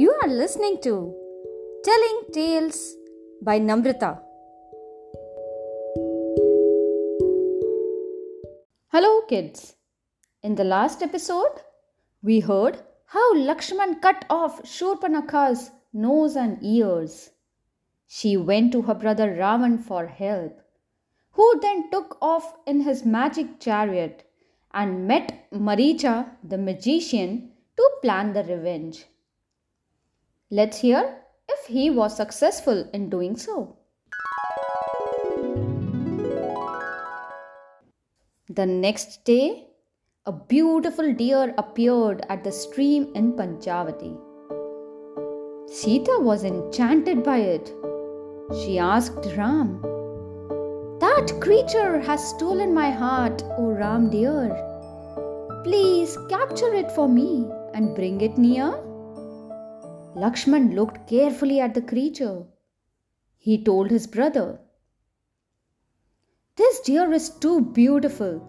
You are listening to Telling Tales by Namrata. Hello, kids. In the last episode, we heard how Lakshman cut off Shurpanakha's nose and ears. She went to her brother Ravan for help, who then took off in his magic chariot and met Maricha the magician to plan the revenge. Let's hear if he was successful in doing so. The next day, a beautiful deer appeared at the stream in Panchavati. Sita was enchanted by it. She asked Ram, That creature has stolen my heart, O Ram dear. Please capture it for me and bring it near. Lakshman looked carefully at the creature. He told his brother, This deer is too beautiful.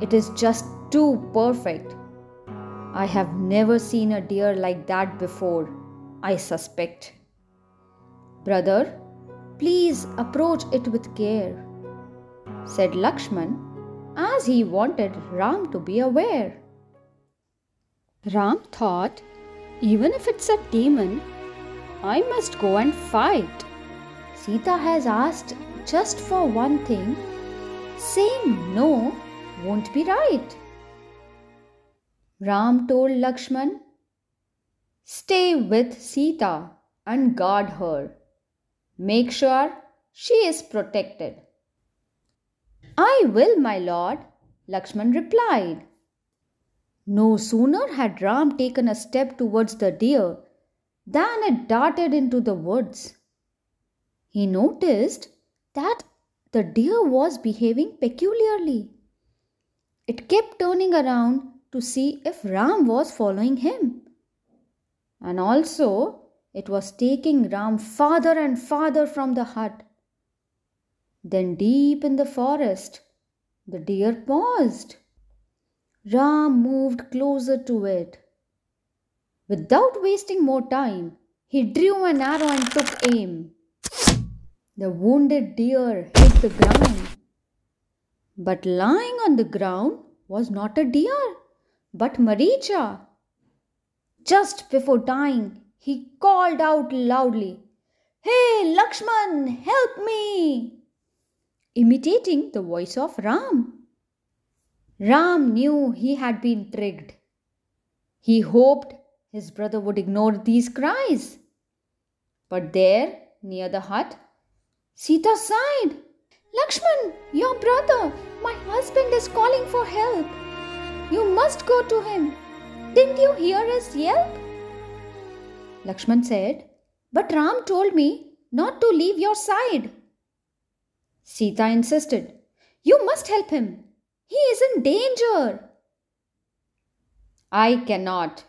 It is just too perfect. I have never seen a deer like that before, I suspect. Brother, please approach it with care, said Lakshman, as he wanted Ram to be aware. Ram thought, even if it's a demon, I must go and fight. Sita has asked just for one thing. Saying no won't be right. Ram told Lakshman, Stay with Sita and guard her. Make sure she is protected. I will, my lord, Lakshman replied. No sooner had Ram taken a step towards the deer than it darted into the woods. He noticed that the deer was behaving peculiarly. It kept turning around to see if Ram was following him. And also, it was taking Ram farther and farther from the hut. Then, deep in the forest, the deer paused. Ram moved closer to it. Without wasting more time, he drew an arrow and took aim. The wounded deer hit the ground. But lying on the ground was not a deer, but Maricha. Just before dying, he called out loudly, Hey Lakshman, help me! imitating the voice of Ram. Ram knew he had been tricked. He hoped his brother would ignore these cries. But there, near the hut, Sita sighed. Lakshman, your brother, my husband is calling for help. You must go to him. Didn't you hear his yelp? Lakshman said, But Ram told me not to leave your side. Sita insisted, You must help him. He is in danger. I cannot,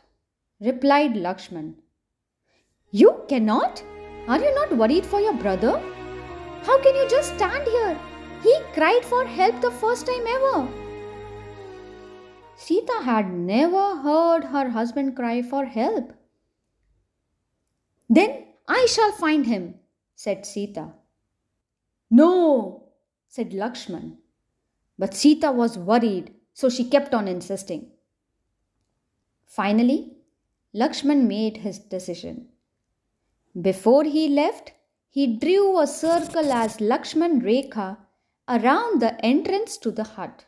replied Lakshman. You cannot? Are you not worried for your brother? How can you just stand here? He cried for help the first time ever. Sita had never heard her husband cry for help. Then I shall find him, said Sita. No, said Lakshman. But Sita was worried, so she kept on insisting. Finally, Lakshman made his decision. Before he left, he drew a circle as Lakshman Rekha around the entrance to the hut.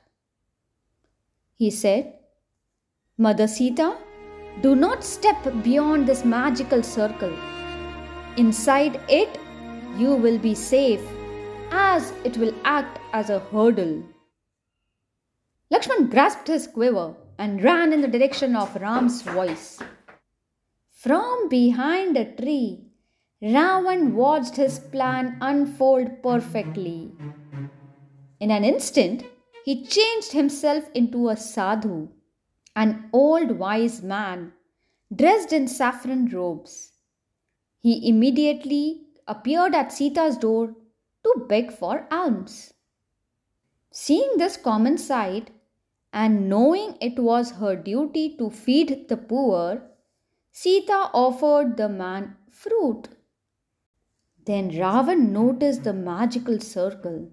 He said, Mother Sita, do not step beyond this magical circle. Inside it, you will be safe as it will act as a hurdle. Lakshman grasped his quiver and ran in the direction of Ram's voice. From behind a tree, Ravan watched his plan unfold perfectly. In an instant, he changed himself into a sadhu, an old wise man dressed in saffron robes. He immediately appeared at Sita's door to beg for alms. Seeing this common sight and knowing it was her duty to feed the poor, Sita offered the man fruit. Then Ravan noticed the magical circle.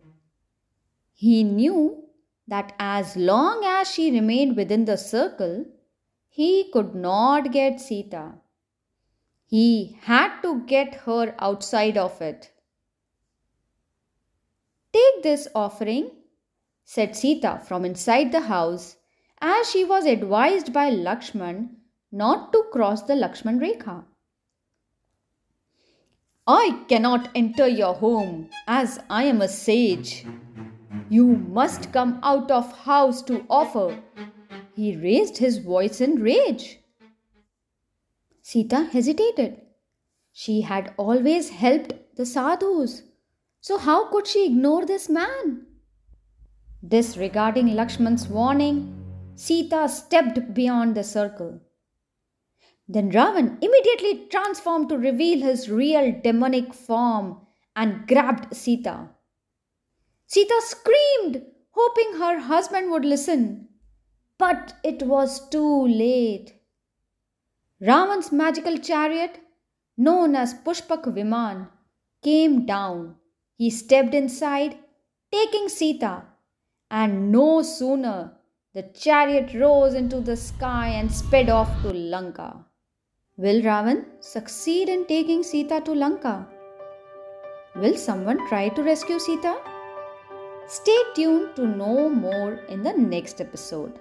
He knew that as long as she remained within the circle, he could not get Sita. He had to get her outside of it. Take this offering, said Sita from inside the house, as she was advised by Lakshman not to cross the Lakshman Rekha. I cannot enter your home as I am a sage. You must come out of house to offer. He raised his voice in rage. Sita hesitated. She had always helped the sadhus. So how could she ignore this man? Disregarding Lakshman's warning, Sita stepped beyond the circle. Then Ravan immediately transformed to reveal his real demonic form and grabbed Sita. Sita screamed, hoping her husband would listen. But it was too late. Ravan's magical chariot, known as Pushpak Viman, came down. He stepped inside, taking Sita, and no sooner the chariot rose into the sky and sped off to Lanka. Will Ravan succeed in taking Sita to Lanka? Will someone try to rescue Sita? Stay tuned to know more in the next episode.